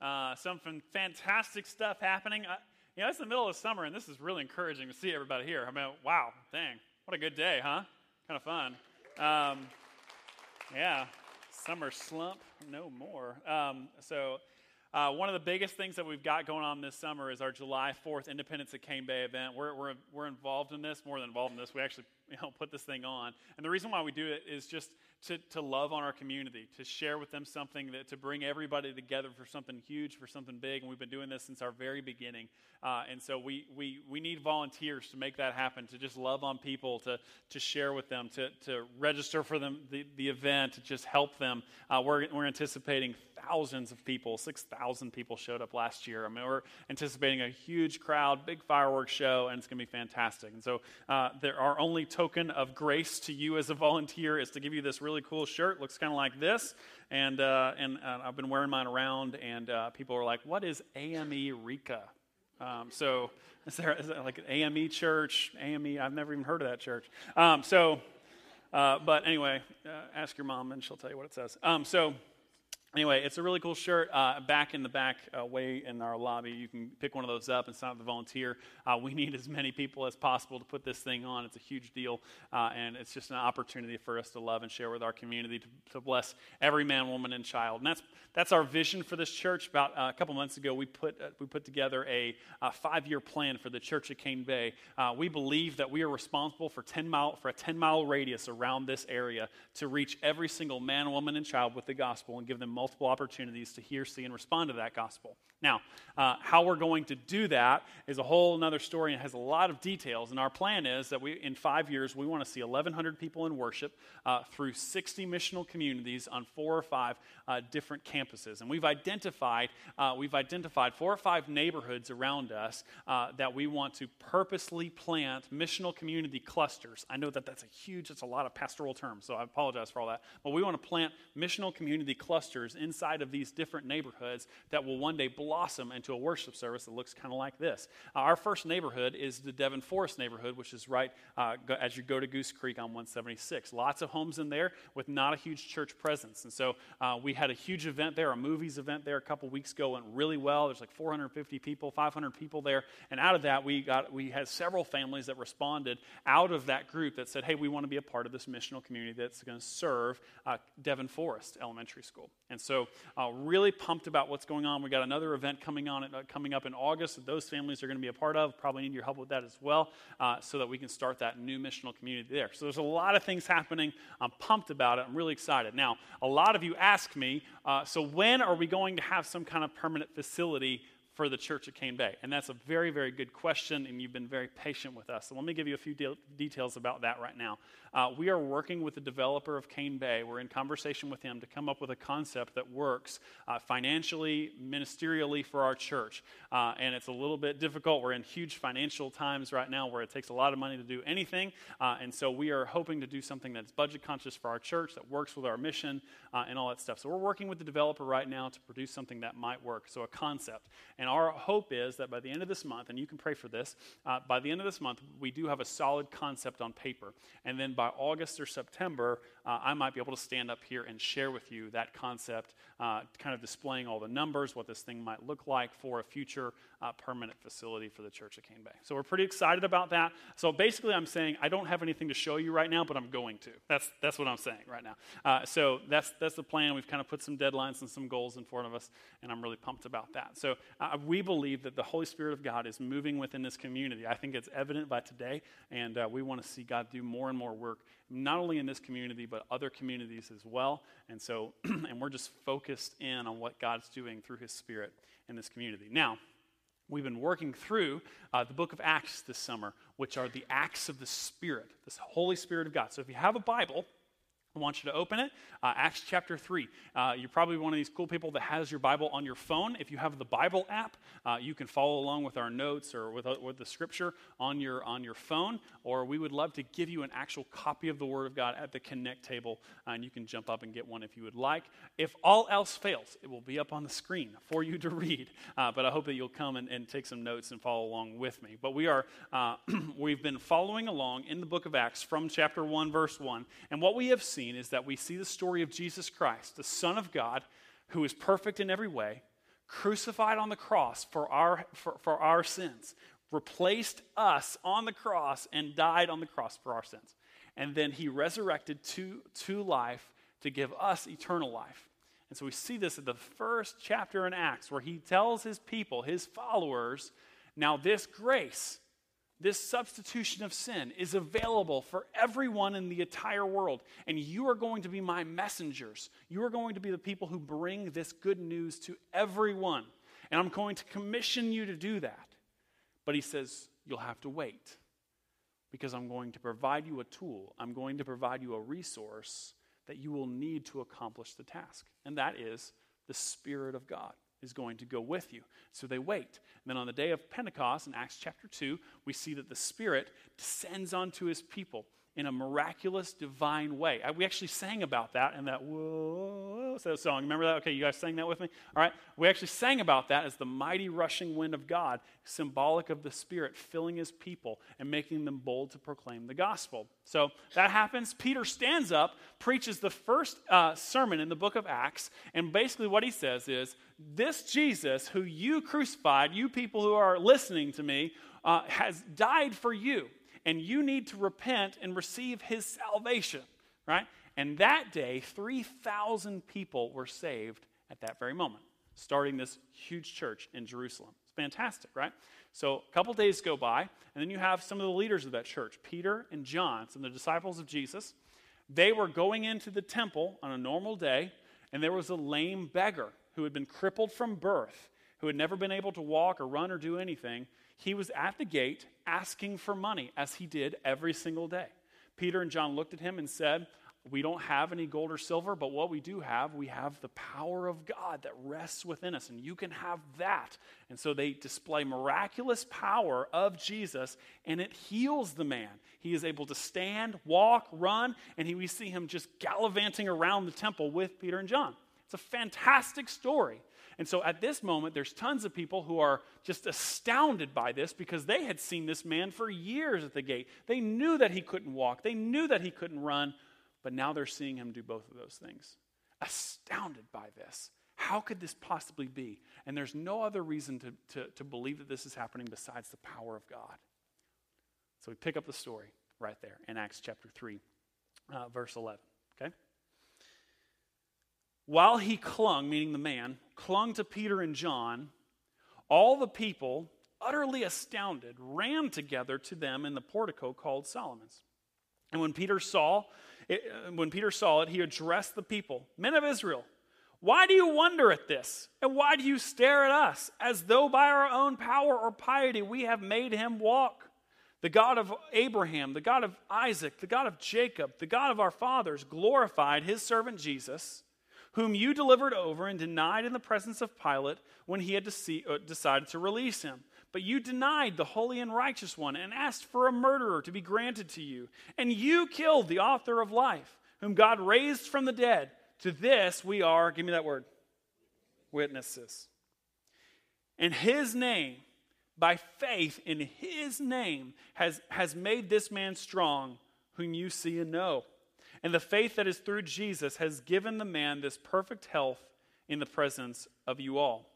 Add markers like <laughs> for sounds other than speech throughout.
Uh, some fantastic stuff happening. Uh, you know, it's the middle of summer, and this is really encouraging to see everybody here. I mean, wow, dang, what a good day, huh? Kind of fun. Um, yeah, summer slump, no more. Um, so, uh, one of the biggest things that we've got going on this summer is our July 4th Independence at Cane Bay event. We're, we're, we're involved in this, more than involved in this. We actually you know, put this thing on. And the reason why we do it is just to, to love on our community, to share with them something, that, to bring everybody together for something huge, for something big. And we've been doing this since our very beginning. Uh, and so we, we, we need volunteers to make that happen, to just love on people, to, to share with them, to, to register for them the, the event, to just help them. Uh, we're, we're anticipating thousands of people. 6,000 people showed up last year. I mean, we're anticipating a huge crowd, big fireworks show, and it's going to be fantastic. And so uh, there, our only token of grace to you as a volunteer is to give you this cool shirt. Looks kind of like this. And, uh, and uh, I've been wearing mine around, and uh, people are like, what is AME Rika? Um, so is there, is there like an AME church? AME, I've never even heard of that church. Um, so, uh, but anyway, uh, ask your mom and she'll tell you what it says. Um, so, Anyway, it's a really cool shirt. Uh, back in the back uh, way in our lobby, you can pick one of those up and sign up to volunteer. Uh, we <laughs> need as many people as possible to put this thing on. It's a huge deal, uh, and it's just an opportunity for us to love and share with our community to, to bless every man, woman, and child. And that's that's our vision for this church. About uh, a couple months ago, we put uh, we put together a, a five-year plan for the church at Cane Bay. we believe that we are responsible for ten mile for a ten mile radius around this area to reach every single man, woman, and child with the gospel and give them multiple opportunities to hear, see, and respond to that gospel. Now, uh, how we're going to do that is a whole other story and has a lot of details. And our plan is that we, in five years, we want to see 1,100 people in worship uh, through 60 missional communities on four or five uh, different campuses. And we've identified uh, we've identified four or five neighborhoods around us uh, that we want to purposely plant missional community clusters. I know that that's a huge, that's a lot of pastoral terms, so I apologize for all that. But we want to plant missional community clusters inside of these different neighborhoods that will one day blossom into a worship service that looks kind of like this. Uh, our first neighborhood is the Devon Forest neighborhood, which is right uh, go, as you go to Goose Creek on 176. Lots of homes in there with not a huge church presence. And so uh, we had a huge event there, a movies event there a couple weeks ago, went really well. There's like 450 people, 500 people there. And out of that, we, got, we had several families that responded out of that group that said, hey, we want to be a part of this missional community that's going to serve uh, Devon Forest Elementary School. And so, uh, really pumped about what's going on. We got another event coming on uh, coming up in August that those families are going to be a part of. Probably need your help with that as well, uh, so that we can start that new missional community there. So there's a lot of things happening. I'm pumped about it. I'm really excited. Now, a lot of you ask me, uh, so when are we going to have some kind of permanent facility for the church at Cane Bay? And that's a very, very good question, and you've been very patient with us. So let me give you a few de- details about that right now. Uh, we are working with the developer of Cane Bay. We're in conversation with him to come up with a concept that works uh, financially, ministerially for our church. Uh, and it's a little bit difficult. We're in huge financial times right now where it takes a lot of money to do anything. Uh, and so we are hoping to do something that's budget conscious for our church, that works with our mission, uh, and all that stuff. So we're working with the developer right now to produce something that might work. So a concept. And our hope is that by the end of this month, and you can pray for this, uh, by the end of this month, we do have a solid concept on paper. And then by August or September, uh, I might be able to stand up here and share with you that concept, uh, kind of displaying all the numbers, what this thing might look like for a future uh, permanent facility for the Church of Cane Bay. So we're pretty excited about that. So basically, I'm saying I don't have anything to show you right now, but I'm going to. That's, that's what I'm saying right now. Uh, so that's, that's the plan. We've kind of put some deadlines and some goals in front of us, and I'm really pumped about that. So uh, we believe that the Holy Spirit of God is moving within this community. I think it's evident by today, and uh, we want to see God do more and more work, not only in this community, but other communities as well. And so, <clears throat> and we're just focused in on what God's doing through His Spirit in this community. Now, We've been working through uh, the book of Acts this summer, which are the acts of the Spirit, this Holy Spirit of God. So if you have a Bible, I want you to open it. Uh, Acts chapter 3. Uh, you're probably one of these cool people that has your Bible on your phone. If you have the Bible app, uh, you can follow along with our notes or with, uh, with the scripture on your, on your phone. Or we would love to give you an actual copy of the Word of God at the Connect table, uh, and you can jump up and get one if you would like. If all else fails, it will be up on the screen for you to read. Uh, but I hope that you'll come and, and, take some notes and follow along with me. But we are, <clears throat> we've been following along in the book of Acts from chapter 1, verse 1. And what we have seen seen is that we see the story of Jesus Christ, the Son of God, who is perfect in every way, crucified on the cross for our, for, for our sins, replaced us on the cross, and died on the cross for our sins. And then he resurrected to, to life to give us eternal life. And so we see this in the first chapter in Acts, where he tells his people, his followers, now this grace, this substitution of sin is available for everyone in the entire world. And you are going to be my messengers. You are going to be the people who bring this good news to everyone. And I'm going to commission you to do that. But he says, you'll have to wait because I'm going to provide you a tool, I'm going to provide you a resource that you will need to accomplish the task. And that is the Spirit of God is going to go with you. So they wait. And then on the day of Pentecost in Acts chapter 2, we see that the Spirit descends onto his people in a miraculous, divine way. We actually sang about that in that whoa song. Remember that? Okay, you guys sang that with me? All right. We actually sang about that as the mighty rushing wind of God, symbolic of the Spirit filling his people and making them bold to proclaim the gospel. So that happens. Peter stands up, preaches the first uh, sermon in the book of Acts, and basically what he says is, This Jesus, who you crucified, you people who are listening to me, uh, has died for you and you need to repent and receive his salvation, right? And that day, 3,000 people were saved at that very moment, starting this huge church in Jerusalem. It's fantastic, right? So a couple days go by, and then you have some of the leaders of that church, Peter and John, some of the disciples of Jesus. They were going into the temple on a normal day, and there was a lame beggar who had been crippled from birth, who had never been able to walk or run or do anything he was at the gate asking for money, as he did every single day. Peter and John looked at him and said, We don't have any gold or silver, but what we do have, we have the power of God that rests within us, and you can have that. And so they display miraculous power of Jesus, and it heals the man. He is able to stand, walk, run, and he, we see him just gallivanting around the temple with Peter and John. It's a fantastic story. And so at this moment, there's tons of people who are just astounded by this because they had seen this man for years at the gate. They knew that he couldn't walk, they knew that he couldn't run, but now they're seeing him do both of those things. Astounded by this. How could this possibly be? And there's no other reason to, to, to believe that this is happening besides the power of God. So we pick up the story right there in Acts chapter 3, uh, verse 11. While he clung, meaning the man, clung to Peter and John, all the people, utterly astounded, ran together to them in the portico called Solomon's. And when Peter saw it, uh, when Peter saw it, he addressed the people, "Men of Israel, why do you wonder at this? And why do you stare at us as though by our own power or piety we have made him walk? The God of Abraham, the God of Isaac, the God of Jacob, the God of our fathers glorified his servant Jesus." Whom you delivered over and denied in the presence of Pilate when he had uh, decided to release him. But you denied the holy and righteous one and asked for a murderer to be granted to you. And you killed the author of life, whom God raised from the dead. To this we are, give me that word, witnesses. And his name, by faith in his name, has, has made this man strong, whom you see and know. And the faith that is through Jesus has given the man this perfect health in the presence of you all.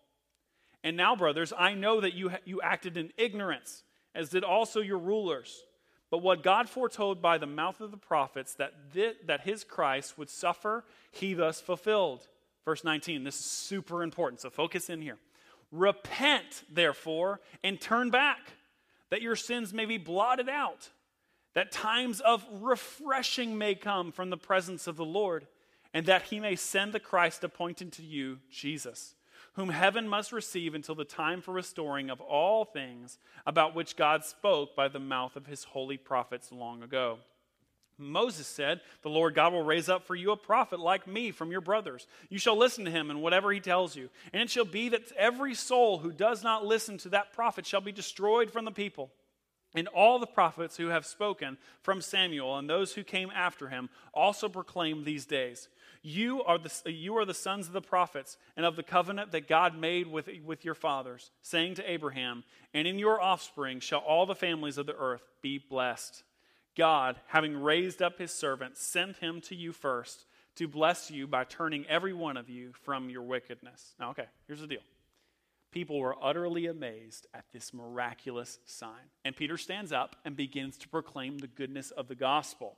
And now, brothers, I know that you, you acted in ignorance, as did also your rulers. But what God foretold by the mouth of the prophets that, th- that his Christ would suffer, he thus fulfilled. Verse 19, this is super important, so focus in here. Repent, therefore, and turn back, that your sins may be blotted out that times of refreshing may come from the presence of the Lord, and that he may send the Christ appointed to you, Jesus, whom heaven must receive until the time for restoring of all things about which God spoke by the mouth of his holy prophets long ago. Moses said, The Lord God will raise up for you a prophet like me from your brothers. You shall listen to him and whatever he tells you. And it shall be that every soul who does not listen to that prophet shall be destroyed from the people. And all the prophets who have spoken from Samuel and those who came after him also proclaim these days. You are, the, you are the sons of the prophets and of the covenant that God made with, with your fathers, saying to Abraham, And in your offspring shall all the families of the earth be blessed. God, having raised up his servant, sent him to you first to bless you by turning every one of you from your wickedness. Now, okay, here's the deal. People were utterly amazed at this miraculous sign. And Peter stands up and begins to proclaim the goodness of the gospel.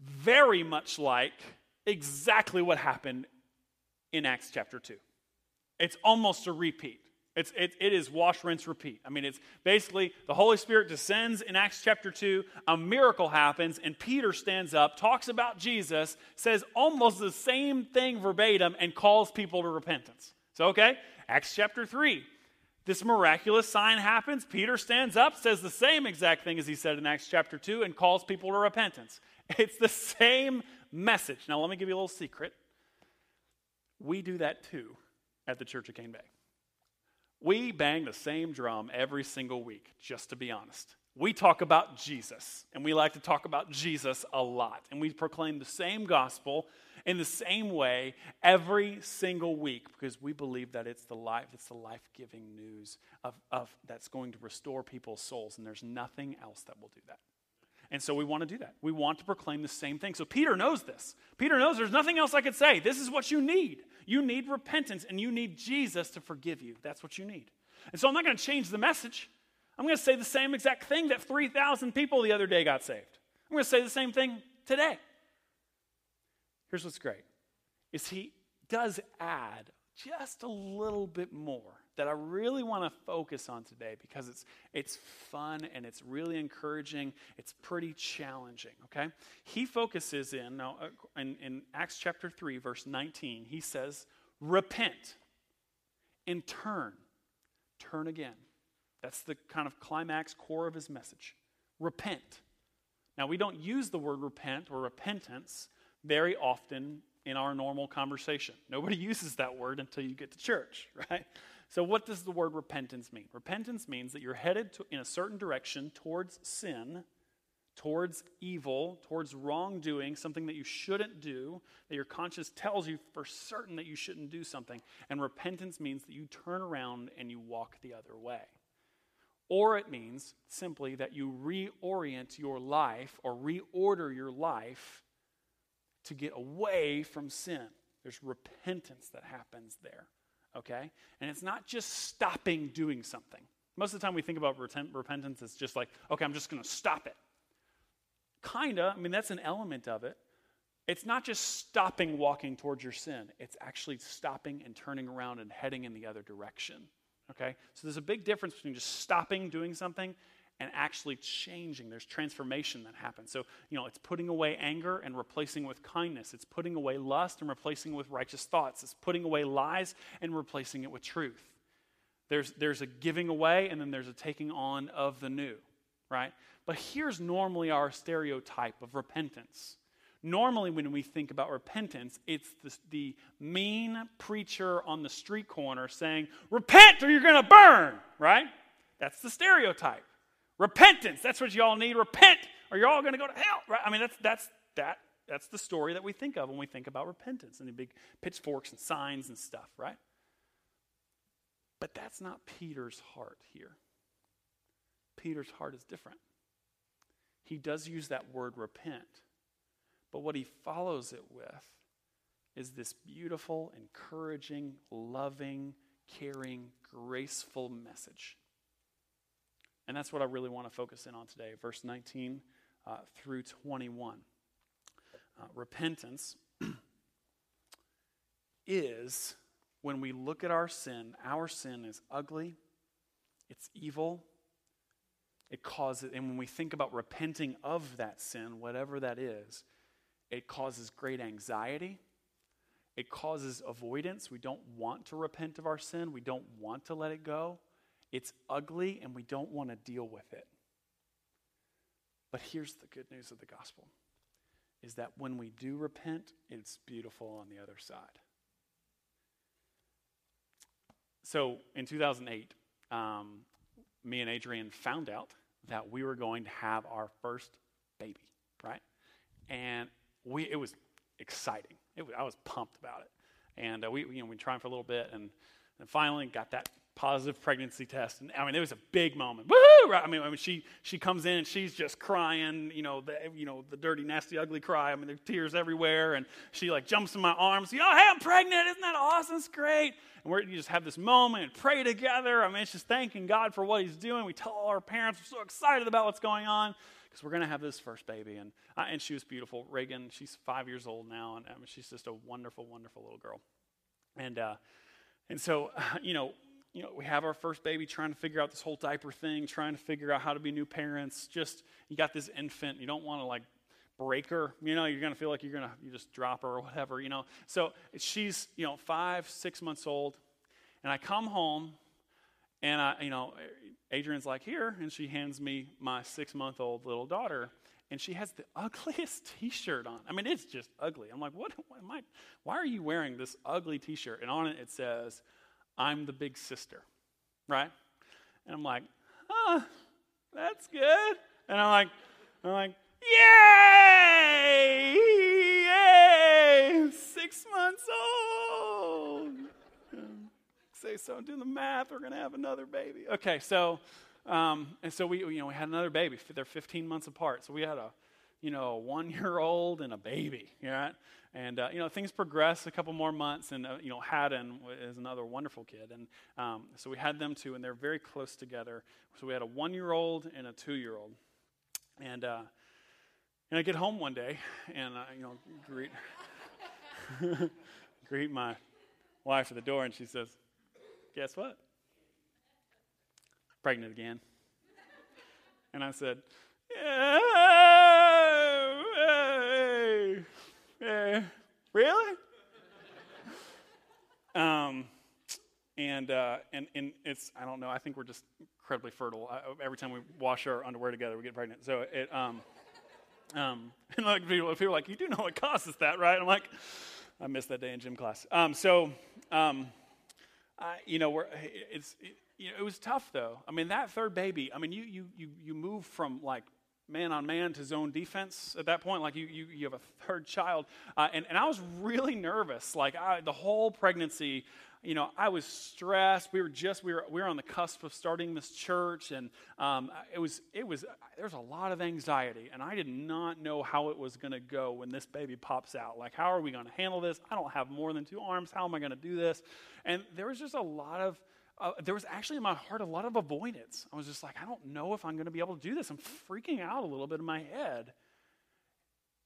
Very much like exactly what happened in Acts chapter 2. It's almost a repeat. It's, it, it is wash, rinse, repeat. I mean, it's basically the Holy Spirit descends in Acts chapter 2, a miracle happens, and Peter stands up, talks about Jesus, says almost the same thing verbatim, and calls people to repentance. So, okay, Acts chapter 3. This miraculous sign happens. Peter stands up, says the same exact thing as he said in Acts chapter 2, and calls people to repentance. <laughs> It's the same message. Now, let me give you a little secret. We do that too at the Church of Cane Bay. We bang the same drum every single week, just to be honest. We talk about Jesus, and we like to talk about Jesus a lot. And we proclaim the same gospel in the same way every single week because we believe that it's the life, it's the life-giving news of, of that's going to restore people's souls, and there's nothing else that will do that. And so we want to do that. We want to proclaim the same thing. So Peter knows this. Peter knows there's nothing else I could say. This is what you need. You need repentance and you need Jesus to forgive you. That's what you need. And so I'm not going to change the message. I'm going to say the same exact thing that 3,000 people the other day got saved. I'm going to say the same thing today. Here's what's great is he does add just a little bit more that I really want to focus on today because it's, it's fun and it's really encouraging. It's pretty challenging, okay? He focuses in, now, uh, in, in Acts chapter 3, verse 19, he says, Repent and turn. Turn again. That's the kind of climax core of his message. Repent. Now, we don't use the word repent or repentance very often in our normal conversation. Nobody <laughs> uses that word until you get to church, <laughs> right? So, what does the word repentance mean? Repentance means that you're headed to, in a certain direction towards sin, towards evil, towards wrongdoing, something that you shouldn't do, that your conscience tells you for certain that you shouldn't do something. And repentance means that you turn around and you walk the other way. Or it means simply that you reorient your life or reorder your life to get away from sin. There's repentance that happens there okay? And it's not just stopping doing something. Most of the time we think about repentance, it's just like, okay, I'm just going to stop it. Kinda, I mean, that's an element of it. It's not just stopping walking towards your sin, it's actually stopping and turning around and heading in the other direction. Okay? So there's a big difference between just stopping doing something and actually changing. There's transformation that happens. So, you know, it's putting away anger and replacing with kindness. It's putting away lust and replacing with righteous thoughts. It's putting away lies and replacing it with truth. There's, there's a giving away and then there's a taking on of the new, right? But here's normally our stereotype of repentance. Normally, when we think about repentance, it's the, the mean preacher on the street corner saying, Repent or you're going to burn, right? That's the stereotype. Repentance. That's what you all need. Repent, or you're all going to go to hell. Right? I mean, that's that's that that's the story that we think of when we think about repentance and the big pitchforks and signs and stuff, right? But that's not Peter's heart here. Peter's heart is different. He does use that word repent, but what he follows it with is this beautiful, encouraging, loving, caring, graceful message. And that's what I really want to focus in on today, verse 19 uh, through 21. Uh, repentance <clears throat> is when we look at our sin, our sin is ugly, it's evil, it causes, and when we think about repenting of that sin, whatever that is, it causes great anxiety. It causes avoidance. We don't want to repent of our sin. We don't want to let it go. It's ugly and we don't want to deal with it. But here's the good news of the gospel is that when we do repent, it's beautiful on the other side. So in 2008, um, me and Adrian found out that we were going to have our first baby, right? And we it was exciting. It I was pumped about it, and uh, we you know we tried for a little bit, and, and finally got that positive pregnancy test. And I mean, it was a big moment. Woo! Right? I mean, I mean, she she comes in and she's just crying, you know, the you know the dirty, nasty, ugly cry. I mean, there's tears everywhere, and she like jumps in my arms. You know, hey, I'm pregnant. Isn't that awesome? It's great. And we're you just have this moment and pray together. I mean, it's just thanking God for what He's doing. We tell all our parents we're so excited about what's going on because we're going to have this first baby. And uh, and she was beautiful. Reagan, she's five years old now, and mean, she's just a wonderful, wonderful little girl. And uh, and so, <laughs> you know, you know, we have our first baby trying to figure out this whole diaper thing, trying to figure out how to be new parents. Just, you got this infant, you don't want to like break her, you know, you're going to feel like you're going to, you just drop her or whatever, you know. So she's, you know, five, six months old. And I come home and I, you know, Adrian's like, here. And she hands me my six month old little daughter. And she has the <laughs> ugliest t shirt on. I mean, it's just ugly. I'm like, what, what am I, why are you wearing this ugly t shirt? And on it, it says, I'm the big sister, right? And I'm like, oh, that's good. And I'm like, I'm like, yay, yay, six months old. Say so, do the math. We're gonna have another baby. Okay, so, um, and so we, you know, we had another baby. They're 15 months apart, so we had a, you know, a one-year-old and a baby. Right? And, uh, you know, things progressed a couple more months, and, uh, you know, Haddon is another wonderful kid. And um, so we had them two, and they're very close together. So we had a one year old and a two year old. And, uh, and I get home one day, and, I, you know, greet, <laughs> greet my wife at the door, and she says, Guess what? Pregnant again. And I said, Yeah. Uh, really? um, and, uh, and, and it's, I don't know, I think we're just incredibly fertile. I, every time we wash our underwear together, we get pregnant. So it, um, um, <laughs> and like people, people are like, you do know what causes that, right? I'm like, I missed that day in gym class. Um, so, um, I, you know, we're, it's, it, you know, it was tough though. I mean, that third baby, I mean, you, you, you, you move from like man on man to zone defense at that point. Like you, you, you have a third child. Uh, and, and I was really nervous. Like I, the whole pregnancy, you know, I was stressed. We were just, we were, we were on the cusp of starting this church. And um, it was, it was, there's a lot of anxiety. And I did not know how it was going to go when this baby pops out. Like, how are we going to handle this? I don't have more than two arms. How am I going to do this? And there was just a lot of, uh, there was actually in my heart a lot of avoidance. I was just like, I don't know if I'm going to be able to do this. I'm freaking out a little bit in my head.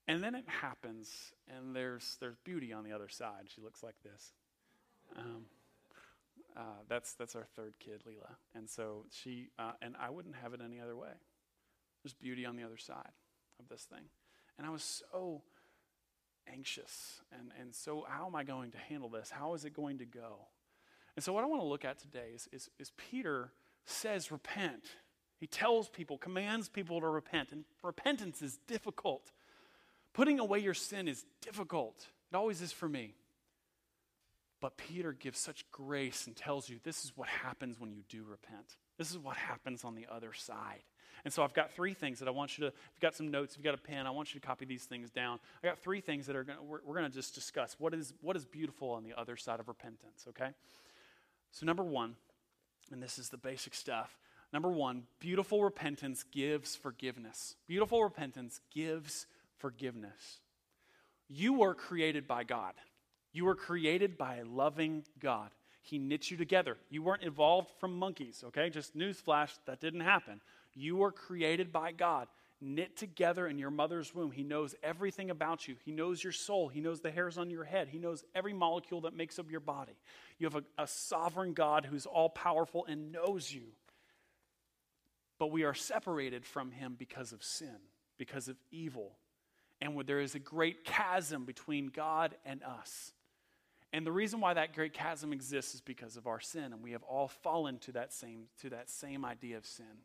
And then it happens, and there's, there's beauty on the other side. She looks like this. Um, uh, that's, that's our third kid, Leela. And so she, uh, and I wouldn't have it any other way. There's beauty on the other side of this thing. And I was so anxious and, and so, how am I going to handle this? How is it going to go? And so, what I want to look at today is, is, is Peter says, repent. He tells people, commands people to repent. And repentance is difficult. Putting away your sin is difficult. It always is for me. But Peter gives such grace and tells you this is what happens when you do repent. This is what happens on the other side. And so I've got three things that I want you to, if you've got some notes, if you've got a pen, I want you to copy these things down. I got three things that are going we're, we're going to just discuss. What is, what is beautiful on the other side of repentance, okay? So, number one, and this is the basic stuff. Number one, beautiful repentance gives forgiveness. Beautiful repentance gives forgiveness. You were created by God. You were created by a loving God. He knit you together. You weren't evolved from monkeys, okay? Just newsflash, that didn't happen. You were created by God knit together in your mother's womb. He knows everything about you. He knows your soul. He knows the hairs on your head. He knows every molecule that makes up your body. You have a, a sovereign God who's all powerful and knows you. But we are separated from him because of sin, because of evil. And there is a great chasm between God and us. And the reason why that great chasm exists is because of our sin, and we have all fallen to that same, to that same idea of sin.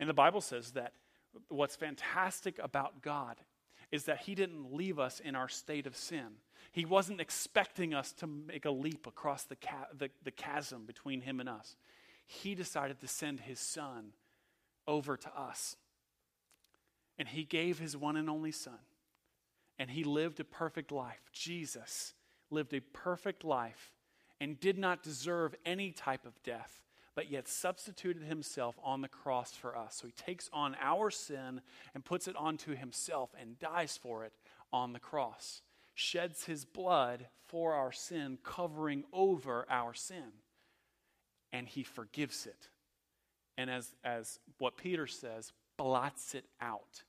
And the Bible says that what's fantastic about God is that He didn't leave us in our state of sin. He wasn't expecting us to make a leap across the, ca- the, the chasm between Him and us. He decided to send His Son over to us. And He gave His one and only Son. And He lived a perfect life. Jesus lived a perfect life and did not deserve any type of death, but yet substituted himself on the cross for us. So he takes on our sin and puts it onto himself and dies for it on the cross, sheds his blood for our sin, covering over our sin, and he forgives it. And as, as what Peter says, blots it out.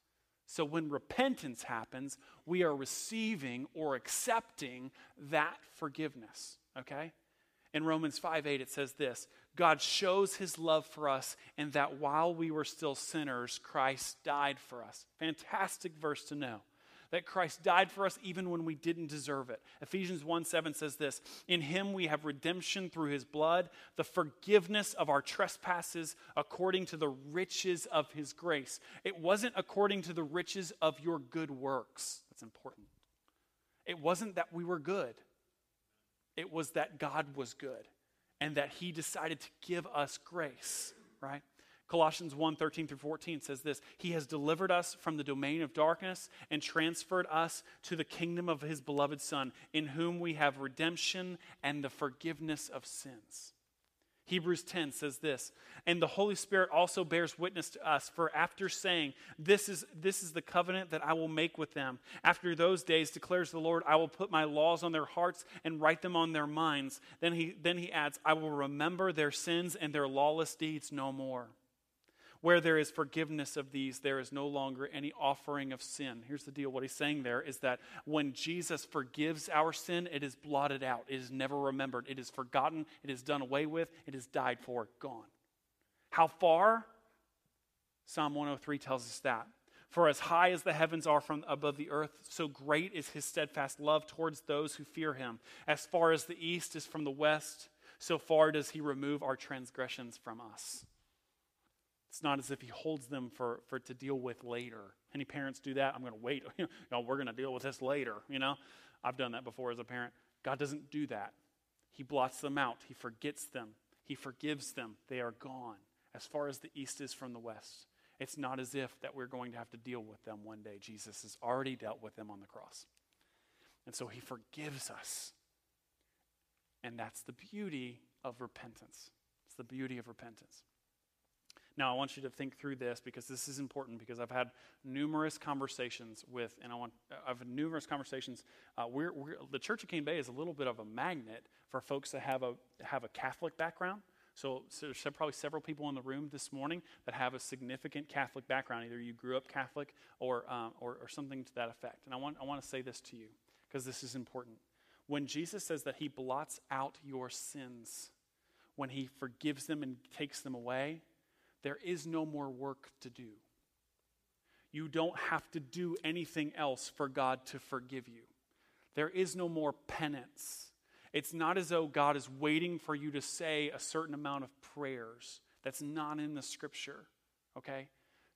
So when repentance happens, we are receiving or accepting that forgiveness, okay? In Romans 5 8, it says this God shows his love for us in that while we were still sinners, Christ died for us. Fantastic verse to know that Christ died for us even when we didn't deserve it. Ephesians 1 7 says this In him we have redemption through his blood, the forgiveness of our trespasses according to the riches of his grace. It wasn't according to the riches of your good works. That's important. It wasn't that we were good, it was that God was good and that he decided to give us grace, right? Colossians 1 13 through 14 says this He has delivered us from the domain of darkness and transferred us to the kingdom of His beloved Son, in whom we have redemption and the forgiveness of sins. Hebrews 10 says this, and the Holy Spirit also bears witness to us, for after saying, this is, this is the covenant that I will make with them. After those days, declares the Lord, I will put my laws on their hearts and write them on their minds. Then he, then he adds, I will remember their sins and their lawless deeds no more. Where there is forgiveness of these, there is no longer any offering of sin. Here's the deal what he's saying there is that when Jesus forgives our sin, it is blotted out, it is never remembered, it is forgotten, it is done away with, it is died for, gone. How far? Psalm 103 tells us that. For as high as the heavens are from above the earth, so great is his steadfast love towards those who fear him. As far as the east is from the west, so far does he remove our transgressions from us. It's not as if he holds them for, for to deal with later. Any parents do that? I'm going to wait. <laughs> know, we're going to deal with this later. You know, I've done that before as a parent. God doesn't do that. He blots them out. He forgets them. He forgives them. They are gone as far as the east is from the west. It's not as if that we're going to have to deal with them one day. Jesus has already dealt with them on the cross. And so he forgives us. And that's the beauty of repentance. It's the beauty of repentance. Now, I want you to think through this because this is important because I've had numerous conversations with, and I want, I've had numerous conversations. Uh, we're, we're, the Church of Cane Bay is a little bit of a magnet for folks that have a, have a Catholic background. So, so, there's probably several people in the room this morning that have a significant Catholic background. Either you grew up Catholic or, um, or, or something to that effect. And I want, I want to say this to you because this is important. When Jesus says that he blots out your sins, when he forgives them and takes them away, there is no more work to do. You don't have to do anything else for God to forgive you. There is no more penance. It's not as though God is waiting for you to say a certain amount of prayers. That's not in the scripture, okay?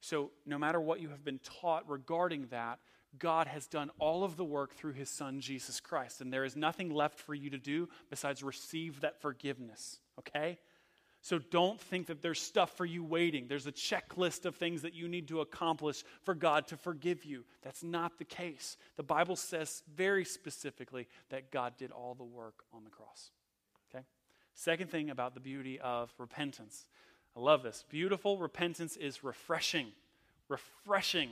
So, no matter what you have been taught regarding that, God has done all of the work through his son, Jesus Christ. And there is nothing left for you to do besides receive that forgiveness, okay? So don't think that there's stuff for you waiting. There's a checklist of things that you need to accomplish for God to forgive you. That's not the case. The Bible says very specifically that God did all the work on the cross. Okay? Second thing about the beauty of repentance. I love this. Beautiful repentance is refreshing. Refreshing.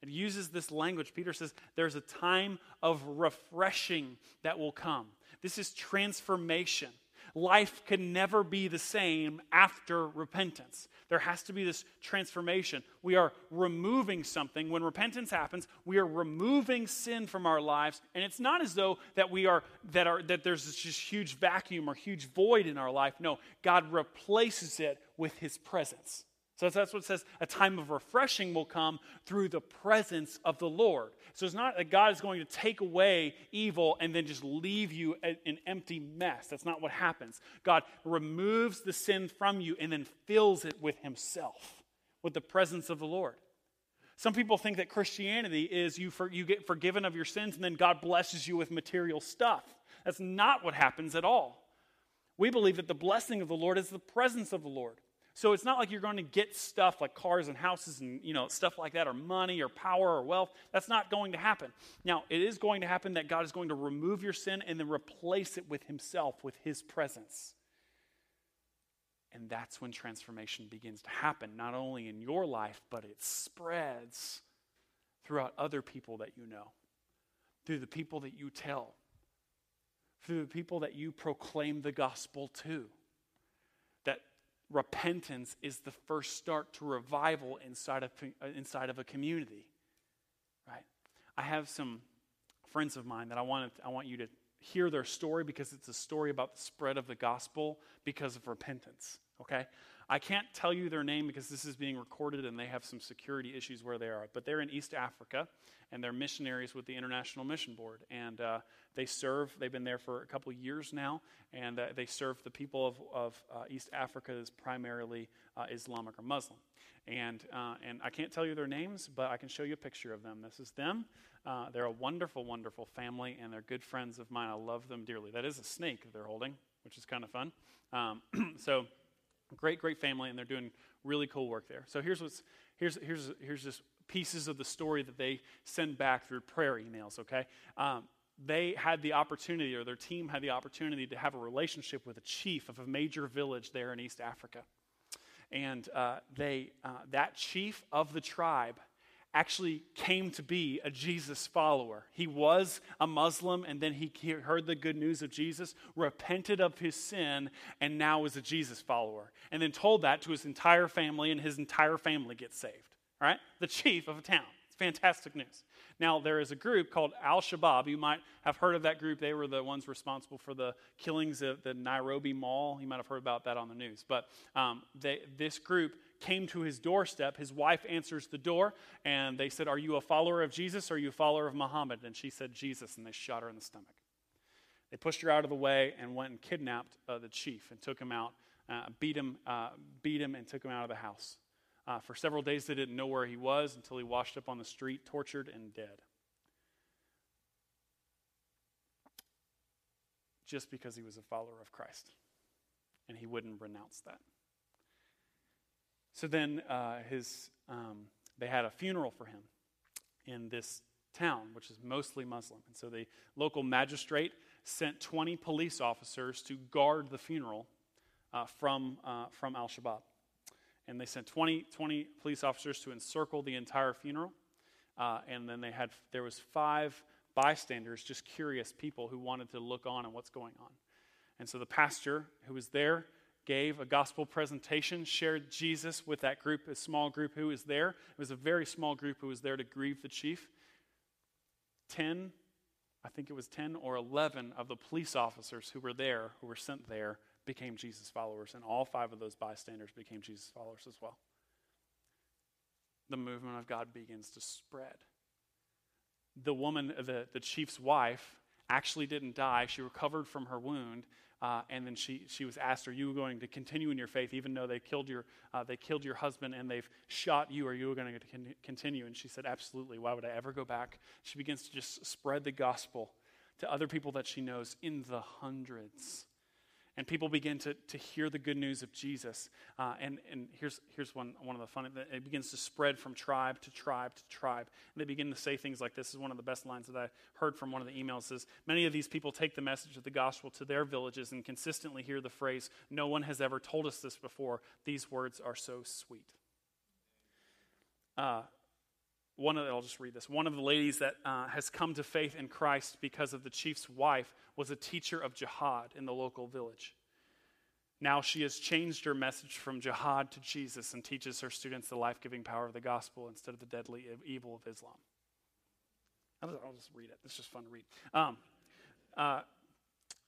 It uses this language. Peter says there's a time of refreshing that will come. This is transformation life can never be the same after repentance. There has to be this transformation. We are removing something. When repentance happens, we are removing sin from our lives, and it's not as though that we are that are that there's this just huge vacuum or huge void in our life. No, God replaces it with his presence. So that's what it says a time of refreshing will come through the presence of the Lord. So it's not that God is going to take away evil and then just leave you an empty mess. That's not what happens. God removes the sin from you and then fills it with Himself, with the presence of the Lord. Some people think that Christianity is you, for, you get forgiven of your sins and then God blesses you with material stuff. That's not what happens at all. We believe that the blessing of the Lord is the presence of the Lord. So it's not like you're going to get stuff like cars and houses and you know stuff like that or money or power or wealth. That's not going to happen. Now, it is going to happen that God is going to remove your sin and then replace it with himself with his presence. And that's when transformation begins to happen, not only in your life, but it spreads throughout other people that you know, through the people that you tell, through the people that you proclaim the gospel to repentance is the first start to revival inside of, uh, inside of a community. Right? I have some friends of mine that I want, I want you to hear their story because it's a story about the spread of the gospel because of repentance. Okay? I can't tell you their name because this is being recorded and they have some security issues where they are. But they're in East Africa and they're missionaries with the International Mission Board. And uh, they serve, they've been there for a couple years now, and uh, they serve the people of, of uh, East Africa as primarily uh, Islamic or Muslim. And, uh, and I can't tell you their names, but I can show you a picture of them. This is them. Uh, they're a wonderful, wonderful family, and they're good friends of mine. I love them dearly. That is a snake they're holding, which is kind of fun. Um, <clears throat> so, great, great family, and they're doing really cool work there. So here's what's here's here's here's just pieces of the story that they send back through prayer emails. Okay, um, they had the opportunity, or their team had the opportunity, to have a relationship with a chief of a major village there in East Africa. And uh, they, uh, that chief of the tribe actually came to be a Jesus follower. He was a Muslim, and then he heard the good news of Jesus, repented of his sin, and now is a Jesus follower. And then told that to his entire family, and his entire family gets saved. All right? The chief of a town. It's fantastic news. Now, there is a group called Al Shabaab. You might have heard of that group. They were the ones responsible for the killings at the Nairobi Mall. You might have heard about that on the news. But um, they, this group came to his doorstep. His wife answers the door, and they said, Are you a follower of Jesus or are you a follower of Muhammad? And she said, Jesus, and they shot her in the stomach. They pushed her out of the way and went and kidnapped uh, the chief and took him out, uh, beat, him, uh, beat him, and took him out of the house. Uh, for several days, they didn't know where he was until he washed up on the street, tortured and dead. Just because he was a follower of Christ. And he wouldn't renounce that. So then uh, his, um, they had a funeral for him in this town, which is mostly Muslim. And so the local magistrate sent 20 police officers to guard the funeral uh, from, uh, from Al Shabaab and they sent 20, 20 police officers to encircle the entire funeral. Uh, and then they had there was five bystanders, just curious people who wanted to look on and what's going on. And so the pastor who was there gave a gospel presentation, shared Jesus with that group, a small group who was there. It was a very small group who was there to grieve the chief. Ten, I think it was 10 or 11 of the police officers who were there, who were sent there, became Jesus followers, and all five of those bystanders became Jesus followers as well. The movement of God begins to spread. The woman, the, the chief's wife, actually didn't die. She recovered from her wound, uh, and then she, she was asked, "Are you going to continue in your faith, even though they killed your uh, they killed your husband and they've shot you? Are you going to continue?" And she said, "Absolutely. Why would I ever go back?" She begins to just spread the gospel to other people that she knows in the hundreds and people begin to, to hear the good news of Jesus. Uh, and and here's, here's one, one of the fun, it begins to spread from tribe to tribe to tribe. And they begin to say things like this is one of the best lines that I heard from one of the emails is many of these people take the message of the gospel to their villages and consistently hear the phrase, no one has ever told us this before. These words are so sweet. Uh, one of the, I'll just read this. One of the ladies that uh, has come to faith in Christ because of the chief's wife was a teacher of jihad in the local village. Now she has changed her message from jihad to Jesus and teaches her students the life giving power of the gospel instead of the deadly evil of Islam. I'll just read it. It's just fun to read. Um, uh,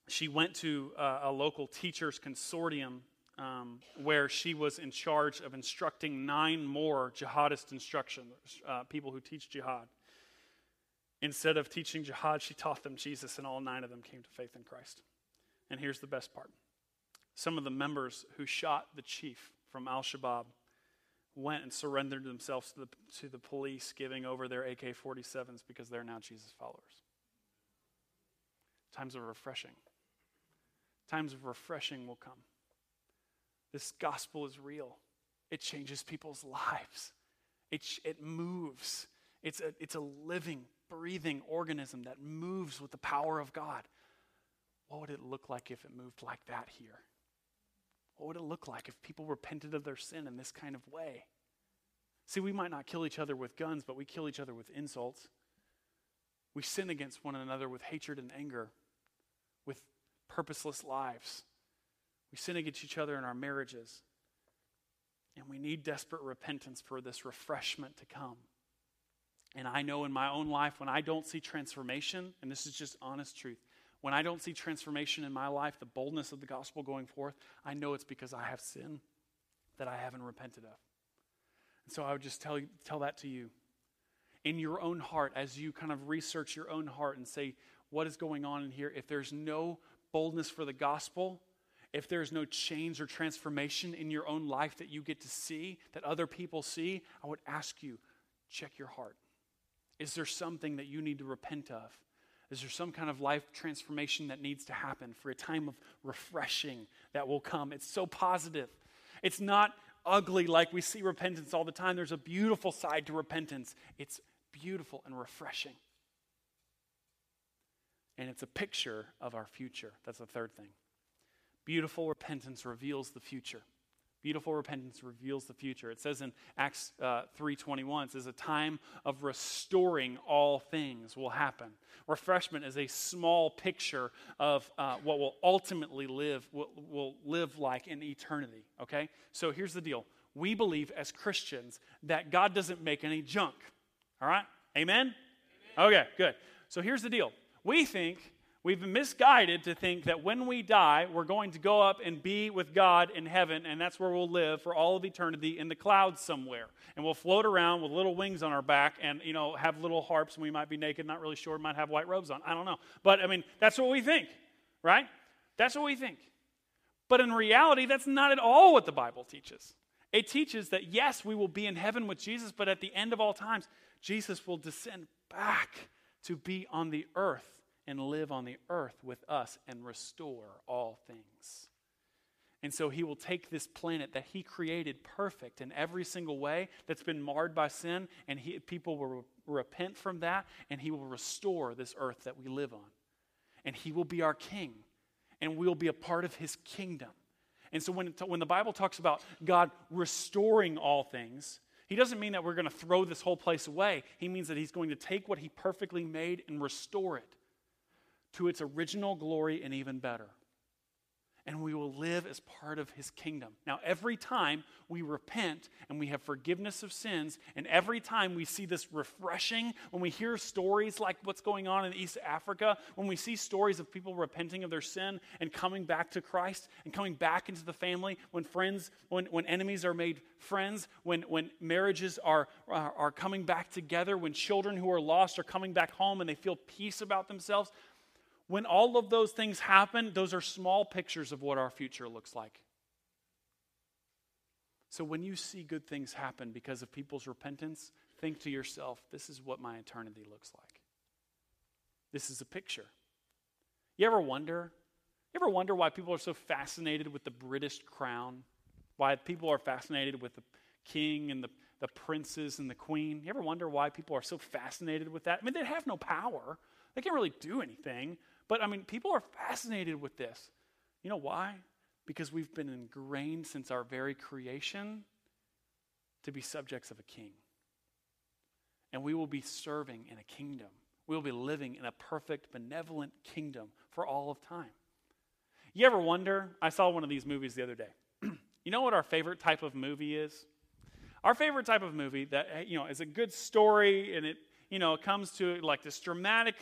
she went to uh, a local teachers consortium um, where she was in charge of instructing nine more jihadist instruction uh, people who teach jihad. Instead of teaching jihad, she taught them Jesus, and all nine of them came to faith in Christ. And here's the best part some of the members who shot the chief from Al Shabaab went and surrendered themselves to the, to the police, giving over their AK 47s because they're now Jesus followers. Times of refreshing. Times of refreshing will come This gospel is real. It changes people's lives. It, it moves. It's a, it's a living, breathing organism that moves with the power of God. What would it look like if it moved like that here? What would it look like if people repented of their sin in this kind of way? See, we might not kill each other with guns, but we kill each other with insults. We sin against one another with hatred and anger, with purposeless lives. We sin against each other in our marriages. And we need desperate repentance for this refreshment to come. And I know in my own life, when I don't see transformation, and this is just honest truth, when I don't see transformation in my life, the boldness of the gospel going forth, I know it's because I have sin that I haven't repented of. And so I would just tell, tell that to you. In your own heart, as you kind of research your own heart and say, what is going on in here? If there's no boldness for the gospel, if there's no change or transformation in your own life that you get to see, that other people see, I would ask you, check your heart. Is there something that you need to repent of? Is there some kind of life transformation that needs to happen for a time of refreshing that will come? It's so positive. It's not ugly like we see repentance all the time. There's a beautiful side to repentance. It's beautiful and refreshing. And it's a picture of our future. That's the third thing. Beautiful repentance reveals the future. Beautiful repentance reveals the future. It says in Acts uh, 3.21, it says a time of restoring all things will happen. Refreshment is a small picture of uh, what will ultimately live, will, will live like in eternity, okay? So here's the deal. We believe as Christians that God doesn't make any junk, all right? Amen? Amen. Okay, good. So here's the deal. We think We've been misguided to think that when we die, we're going to go up and be with God in heaven, and that's where we'll live for all of eternity in the clouds somewhere. And we'll float around with little wings on our back and, you know, have little harps, and we might be naked, not really sure, might have white robes on. I don't know. But, I mean, that's what we think, right? That's what we think. But in reality, that's not at all what the Bible teaches. It teaches that, yes, we will be in heaven with Jesus, but at the end of all times, Jesus will descend back to be on the earth and live on the earth with us and restore all things. And so he will take this planet that he created perfect in every single way that's been marred by sin, and he, people will repent from that, and he will restore this earth that we live on. And he will be our king, and we'll be a part of his kingdom. And so when, when the Bible talks about God restoring all things, he doesn't mean that we're going to throw this whole place away. He means that he's going to take what he perfectly made and restore it to its original glory and even better. And we will live as part of his kingdom. Now, every time we repent and we have forgiveness of sins, and every time we see this refreshing, when we hear stories like what's going on in East Africa, when we see stories of people repenting of their sin and coming back to Christ and coming back into the family, when friends, when, when enemies are made friends, when, when marriages are, are, are coming back together, when children who are lost are coming back home and they feel peace about themselves, when all of those things happen, those are small pictures of what our future looks like. So when you see good things happen because of people's repentance, think to yourself, this is what my eternity looks like. This is a picture. You ever wonder? You ever wonder why people are so fascinated with the British crown? Why people are fascinated with the king and the, the princes and the queen? You ever wonder why people are so fascinated with that? I mean, they have no power. They can't really do anything. But I mean, people are fascinated with this. You know why? Because we've been ingrained since our very creation to be subjects of a king. And we will be serving in a kingdom. We will be living in a perfect, benevolent kingdom for all of time. You ever wonder? I saw one of these movies the other day. <clears throat> you know what our favorite type of movie is? Our favorite type of movie that you know is a good story and it you know comes to like this dramatic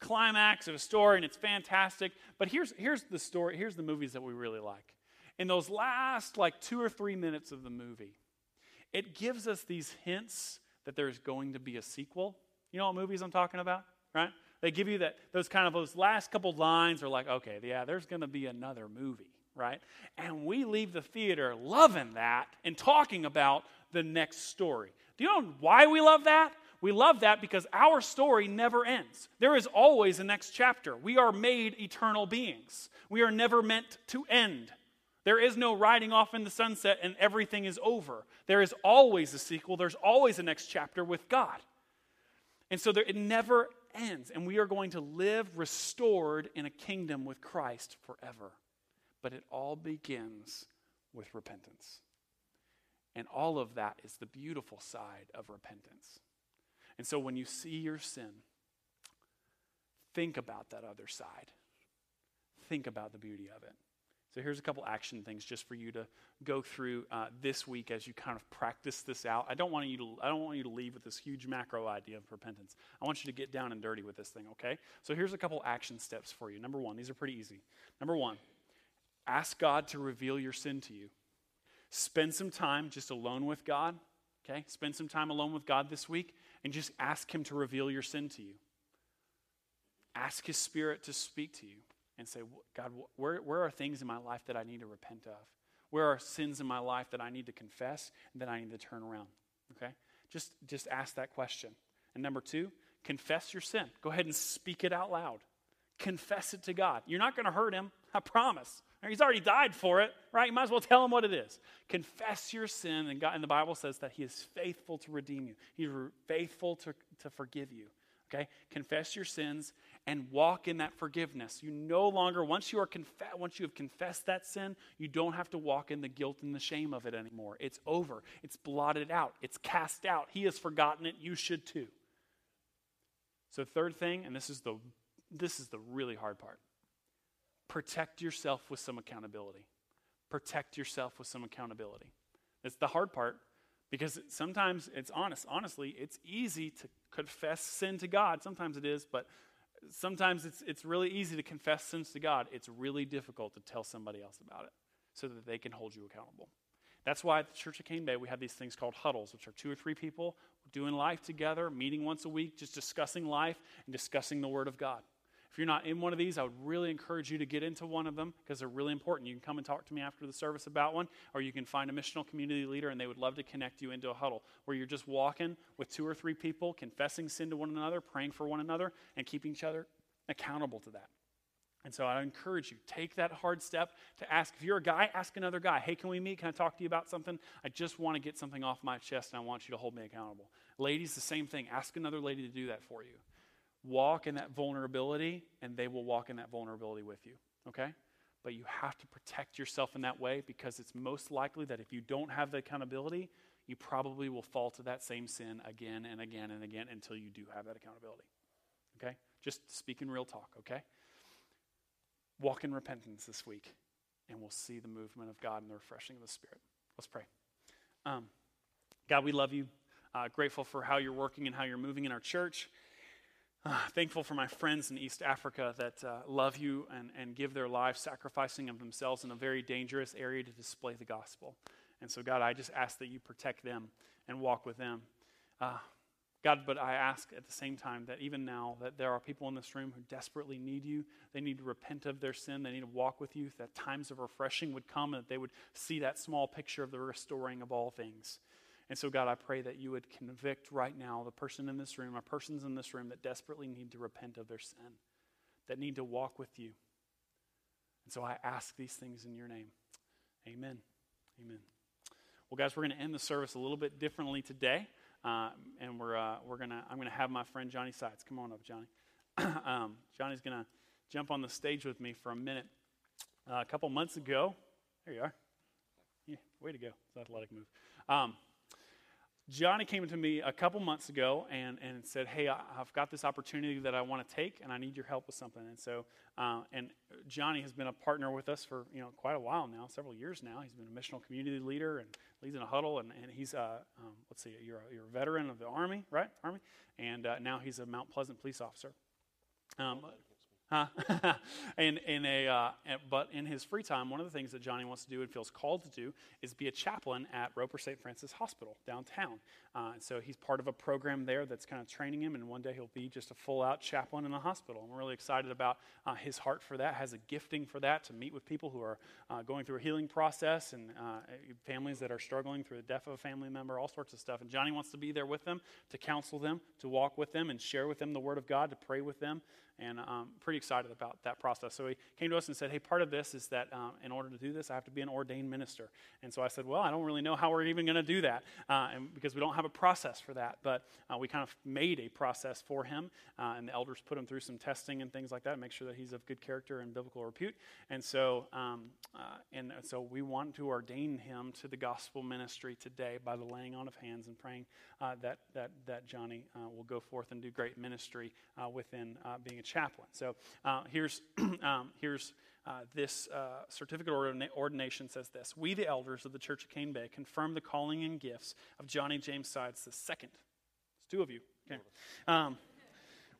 climax of a story and it's fantastic. But here's, here's the story, here's the movies that we really like. In those last like two or three minutes of the movie, it gives us these hints that there's going to be a sequel. You know what movies I'm talking about, right? They give you that those kind of those last couple lines are like, okay, yeah, there's going to be another movie, right? And we leave the theater loving that and talking about the next story. Do you know why we love that? We love that because our story never ends. There is always a next chapter. We are made eternal beings. We are never meant to end. There is no riding off in the sunset and everything is over. There is always a sequel, there's always a next chapter with God. And so there, it never ends. And we are going to live restored in a kingdom with Christ forever. But it all begins with repentance. And all of that is the beautiful side of repentance. And so when you see your sin, think about that other side. Think about the beauty of it. So here's a couple action things just for you to go through uh, this week as you kind of practice this out. I don't want you to I don't want you to leave with this huge macro idea of repentance. I want you to get down and dirty with this thing, okay? So here's a couple action steps for you. Number 1, these are pretty easy. Number 1, ask God to reveal your sin to you. Spend some time just alone with God, okay? Spend some time alone with God this week and just ask him to reveal your sin to you. Ask his spirit to speak to you and say, God, where, where are things in my life that I need to repent of? Where are sins in my life that I need to confess and that I need to turn around? Okay? Just, just ask that question. And number two, confess your sin. Go ahead and speak it out loud. Confess it to God. You're not going to hurt him, I promise. He's already died for it, right? You might as well tell him what it is. Confess your sin, and, God, and the Bible says that He is faithful to redeem you. He's faithful to, to forgive you. Okay? Confess your sins and walk in that forgiveness. You no longer, once you are conf- once you have confessed that sin, you don't have to walk in the guilt and the shame of it anymore. It's over. It's blotted out. It's cast out. He has forgotten it. You should too. So third thing, and this is the this is the really hard part. Protect yourself with some accountability. Protect yourself with some accountability. It's the hard part because sometimes it's honest. Honestly, it's easy to confess sin to God. Sometimes it is, but sometimes it's, it's really easy to confess sins to God. It's really difficult to tell somebody else about it so that they can hold you accountable. That's why at the Church of Cane Bay, we have these things called huddles, which are two or three people doing life together, meeting once a week, just discussing life and discussing the Word of God. If you're not in one of these, I would really encourage you to get into one of them because they're really important. You can come and talk to me after the service about one, or you can find a missional community leader and they would love to connect you into a huddle where you're just walking with two or three people, confessing sin to one another, praying for one another, and keeping each other accountable to that. And so I encourage you, take that hard step to ask. If you're a guy, ask another guy, hey, can we meet? Can I talk to you about something? I just want to get something off my chest and I want you to hold me accountable. Ladies, the same thing. Ask another lady to do that for you walk in that vulnerability, and they will walk in that vulnerability with you. Okay? But you have to protect yourself in that way because it's most likely that if you don't have the accountability, you probably will fall to that same sin again and again and again until you do have that accountability. Okay? Just speaking real talk, okay? Walk in repentance this week, and we'll see the movement of God and the refreshing of the Spirit. Let's pray. Um, God, we love you. Uh, grateful for how you're working and how you're moving in our church. Uh, thankful for my friends in East Africa that uh, love you and, and give their lives, sacrificing of themselves in a very dangerous area to display the gospel. And so, God, I just ask that you protect them and walk with them. Uh, God, but I ask at the same time that even now that there are people in this room who desperately need you. They need to repent of their sin. They need to walk with you. That times of refreshing would come and that they would see that small picture of the restoring of all things. And so, God, I pray that you would convict right now the person in this room, or persons in this room that desperately need to repent of their sin, that need to walk with you. And so I ask these things in your name. Amen. Amen. Well, guys, we're going to end the service a little bit differently today. Uh, and we're, uh, we're gonna, I'm going to have my friend Johnny Sides. Come on up, Johnny. <clears throat> um, Johnny's going to jump on the stage with me for a minute. Uh, a couple months ago, there you are. Yeah, way to go. It's an athletic move. Um, Johnny came to me a couple months ago and, and said, Hey, I've got this opportunity that I want to take, and I need your help with something. And so, uh, and Johnny has been a partner with us for you know quite a while now, several years now. He's been a missional community leader and leads in a huddle, and, and he's, uh, um, let's see, you're a, you're a veteran of the Army, right? Army? And uh, now he's a Mount Pleasant police officer. Um, Huh? <laughs> and in a, uh, but in his free time, one of the things that Johnny wants to do and feels called to do is be a chaplain at Roper St. Francis Hospital downtown. Uh, so he's part of a program there that's kind of training him, and one day he'll be just a full out chaplain in the hospital. I'm really excited about uh, his heart for that, has a gifting for that to meet with people who are uh, going through a healing process and uh, families that are struggling through the death of a family member, all sorts of stuff. And Johnny wants to be there with them, to counsel them, to walk with them, and share with them the Word of God, to pray with them and um, pretty excited about that process. So he came to us and said, Hey, part of this is that um, in order to do this, I have to be an ordained minister. And so I said, Well, I don't really know how we're even going to do that uh, and because we don't have a process for that. But uh, we kind of made a process for him, uh, and the elders put him through some testing and things like that, make sure that he's of good character and biblical repute. And so, um, uh, and so we want to ordain him to the gospel ministry today by the laying on of hands and praying uh, that, that, that Johnny uh, will go forth and do great ministry within being a chaplain. So here's, <clears throat> um, here's uh, this uh, certificate ordina- ordination says this We, the elders of the Church of Cane Bay, confirm the calling and gifts of Johnny James Sides the second. It's two of you. Okay. Um,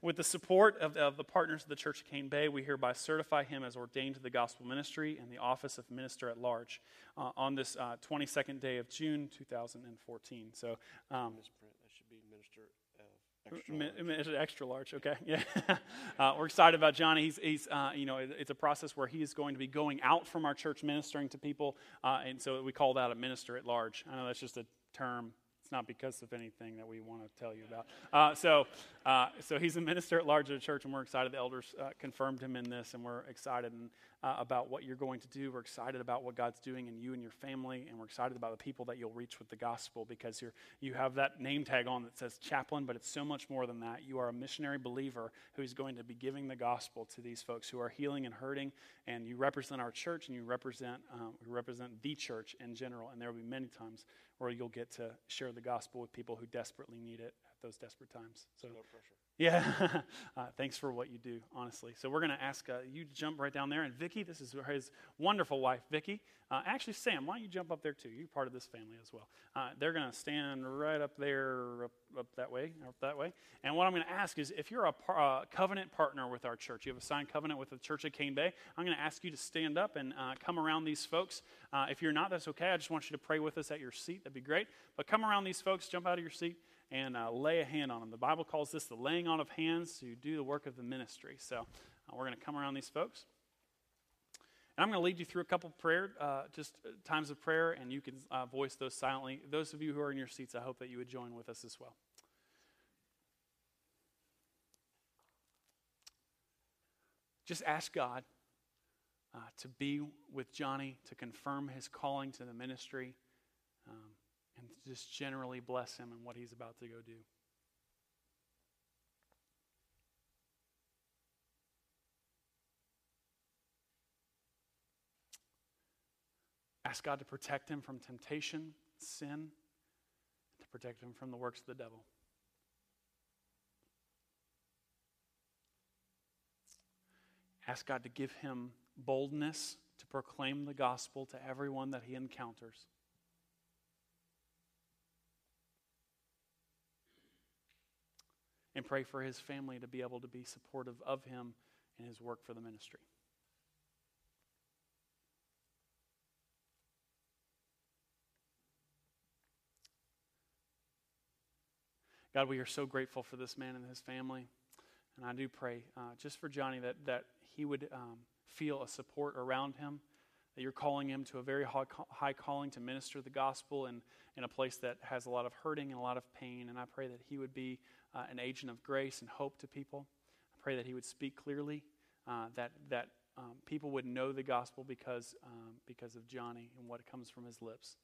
with the support of, of, the partners of the Church of Cane Bay, we hereby certify him as ordained to the gospel ministry and the office of minister at large uh, on this uh, 22nd day of June 2014. So, um, Extra, extra large, okay, <laughs> yeah. uh, we're excited about Johnny. He's, he's uh, you know, it's a process where he is going to be going out from our church ministering to people, uh, and so we call that a minister at large. I know that's just a term it's not because of anything that we want to tell you about. Uh, so, uh, so he's a minister at large at the church, and we're excited. The elders uh, confirmed him in this, and we're excited and, uh, about what you're going to do. We're excited about what God's doing in you and your family, and we're excited about the people that you'll reach with the gospel because you're, you have that name tag on that says chaplain, but it's so much more than that. You are a missionary believer who's going to be giving the gospel to these folks who are healing and hurting, and you represent our church, and you represent, um, represent the church in general, and there will be many times where you'll get to share the gospel with people who desperately need it at those desperate times. So, no pressure. Yeah, <laughs> uh, thanks for what you do, honestly. So we're going to ask uh, you to jump right down there, and Vicky, this is his wonderful wife, Vicky. Uh, actually, Sam, why don't you jump up there too? You're part of this family as well. Uh, they're going to stand right up there, up, up, that way, up that way. And what I'm going to ask is, if you're a par- uh, covenant partner with our church, you have a signed covenant with the Church of Cane Bay. I'm going to ask you to stand up and uh, come around these folks. if you're not, that's okay. I just want you to pray with us at your seat. That'd be great. But come around these folks, jump out of your seat and uh, lay a hand on them. The Bible calls this the laying on of hands to do the work of the ministry. So uh, we're going to come around these folks. And I'm going to lead you through a couple prayer, uh, just uh, times of prayer, and you can uh, voice those silently. Those of you who are in your seats, I hope that you would join with us as well. Just ask God uh, to be with Johnny, to confirm his calling to the ministry. Um, and just generally bless him and what he's about to go do. Ask God to protect him from temptation, sin, to protect him from the works of the devil. Ask God to give him boldness to proclaim the gospel to everyone that he encounters. And pray for his family to be able to be supportive of him in his work for the ministry. God, we are so grateful for this man and his family. And I do pray uh, just for Johnny that, that he would um, feel a support around him, that you're calling him to a very high calling to minister the gospel in, in a place that has a lot of hurting and a lot of pain. And I pray that he would be uh, an agent of grace and hope to people. I pray that he would speak clearly, uh, that, that um, people would know the gospel because, um, because of Johnny and what comes from his lips.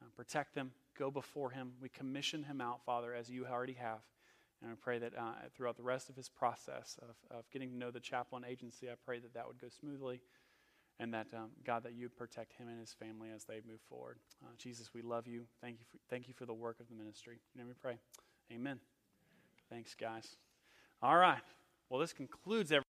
Uh, protect them, go before him. We commission him out, Father, as you already have. And I pray that uh, throughout the rest of his process of, of getting to know the chaplain agency, I pray that that would go smoothly and that, um, God, that you protect him and his family as they move forward. Uh, Jesus, we love you. Thank you, for, thank you for the work of the ministry. And we pray. Amen. Thanks, guys. All right. Well, this concludes everything.